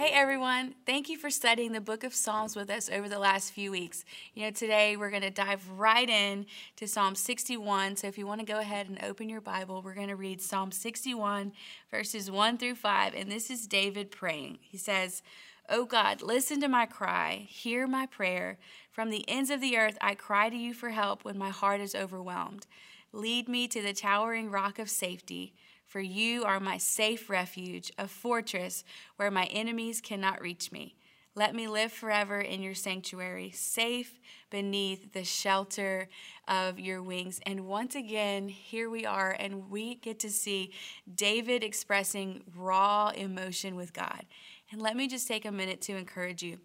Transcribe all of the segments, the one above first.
Hey everyone, thank you for studying the book of Psalms with us over the last few weeks. You know, today we're going to dive right in to Psalm 61. So if you want to go ahead and open your Bible, we're going to read Psalm 61, verses 1 through 5. And this is David praying. He says, Oh God, listen to my cry, hear my prayer. From the ends of the earth, I cry to you for help when my heart is overwhelmed. Lead me to the towering rock of safety for you are my safe refuge, a fortress where my enemies cannot reach me. Let me live forever in your sanctuary, safe beneath the shelter of your wings. And once again, here we are, and we get to see David expressing raw emotion with God. And let me just take a minute to encourage you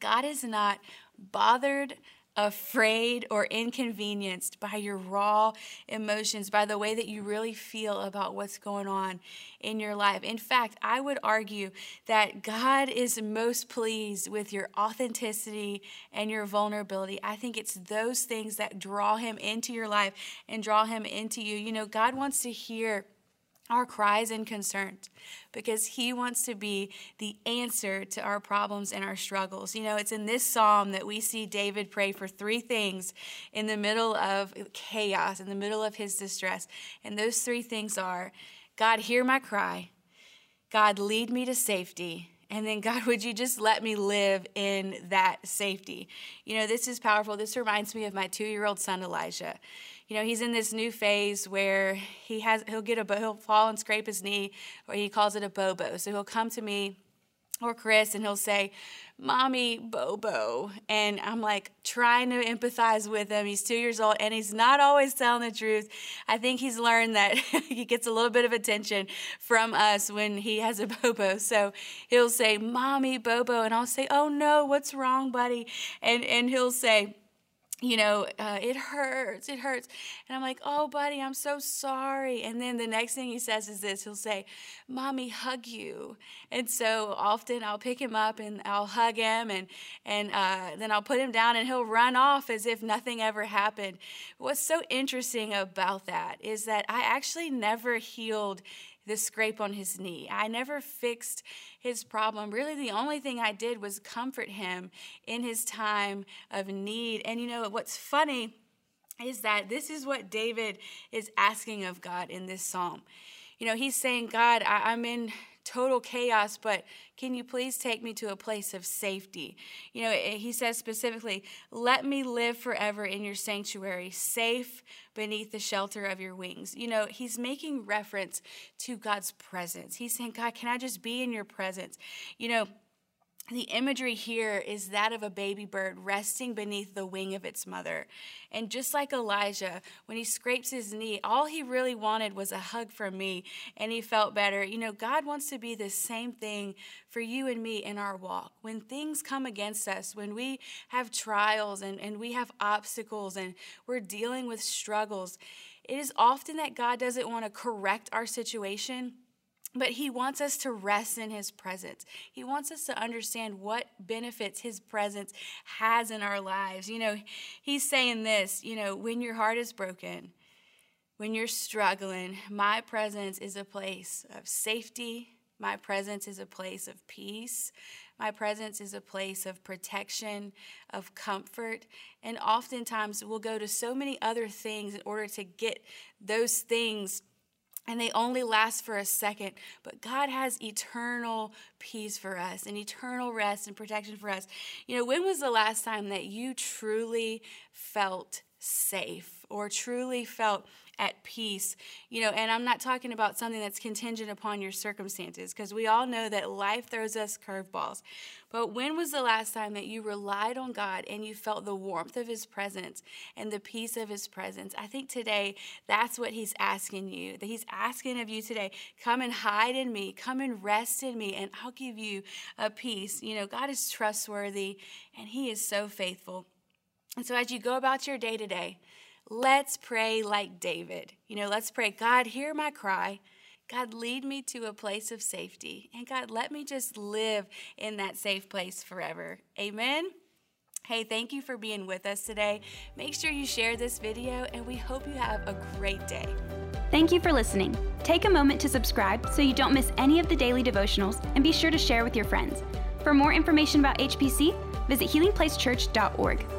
God is not bothered afraid or inconvenienced by your raw emotions, by the way that you really feel about what's going on in your life. In fact, I would argue that God is most pleased with your authenticity and your vulnerability. I think it's those things that draw Him into your life and draw Him into you. You know, God wants to hear our cries and concerns because he wants to be the answer to our problems and our struggles. You know, it's in this psalm that we see David pray for three things in the middle of chaos, in the middle of his distress. And those three things are God, hear my cry. God, lead me to safety. And then, God, would you just let me live in that safety? You know, this is powerful. This reminds me of my two year old son, Elijah you know, he's in this new phase where he has he'll get a he'll fall and scrape his knee, or he calls it a bobo. So he'll come to me or Chris and he'll say, Mommy, Bobo. And I'm like trying to empathize with him. He's two years old and he's not always telling the truth. I think he's learned that he gets a little bit of attention from us when he has a Bobo. So he'll say, Mommy, Bobo. And I'll say, Oh no, what's wrong, buddy? And, and he'll say, you know, uh, it hurts, it hurts. And I'm like, oh, buddy, I'm so sorry. And then the next thing he says is this he'll say, Mommy, hug you. And so often I'll pick him up and I'll hug him and, and uh, then I'll put him down and he'll run off as if nothing ever happened. What's so interesting about that is that I actually never healed the scrape on his knee. I never fixed his problem. Really, the only thing I did was comfort him in his time of need. And you know, what's funny is that this is what David is asking of God in this psalm. You know, he's saying, God, I, am in total chaos, but can you please take me to a place of safety? You know, eh, he says specifically, let me live forever in your sanctuary, safe beneath the shelter of your wings. You know, he's making reference to God's presence. He's saying, God, can I just be in your presence? You know, the imagery here is that of a baby bird resting beneath the wing of its mother. And just like Elijah, when he scrapes his knee, all he really wanted was a hug from me and he felt better. You know, God wants to be the same thing for you and me in our walk. When things come against us, when we have trials and, and we have obstacles and we're dealing with struggles, it is often that God doesn't want to correct our situation but he wants us to rest in his presence. He wants us to understand what benefits his presence has in our lives. You know, he's saying this, you know, when your heart is broken, when you're struggling, my presence is a place of safety. My presence is a place of peace. My presence is a place of protection, of comfort. And oftentimes we'll go to so many other things in order to get those things and they only last for a second. But God has eternal peace for us and eternal rest and protection for us. You know, when was the last time that you truly felt safe or truly felt at peace, you know, and I'm not talking about something that's contingent upon your circumstances because we all know that life throws us curveballs. But when was the last time that you relied on God and you felt the warmth of His presence and the peace of His presence? I think today that's what He's asking you. That He's asking of you today come and hide in me, come and rest in me, and I'll give you a peace. You know, God is trustworthy and He is so faithful. And so as you go about your day to day, let's pray like David. You know, let's pray, God, hear my cry. God, lead me to a place of safety. And God, let me just live in that safe place forever. Amen. Hey, thank you for being with us today. Make sure you share this video, and we hope you have a great day. Thank you for listening. Take a moment to subscribe so you don't miss any of the daily devotionals, and be sure to share with your friends. For more information about HPC, visit healingplacechurch.org.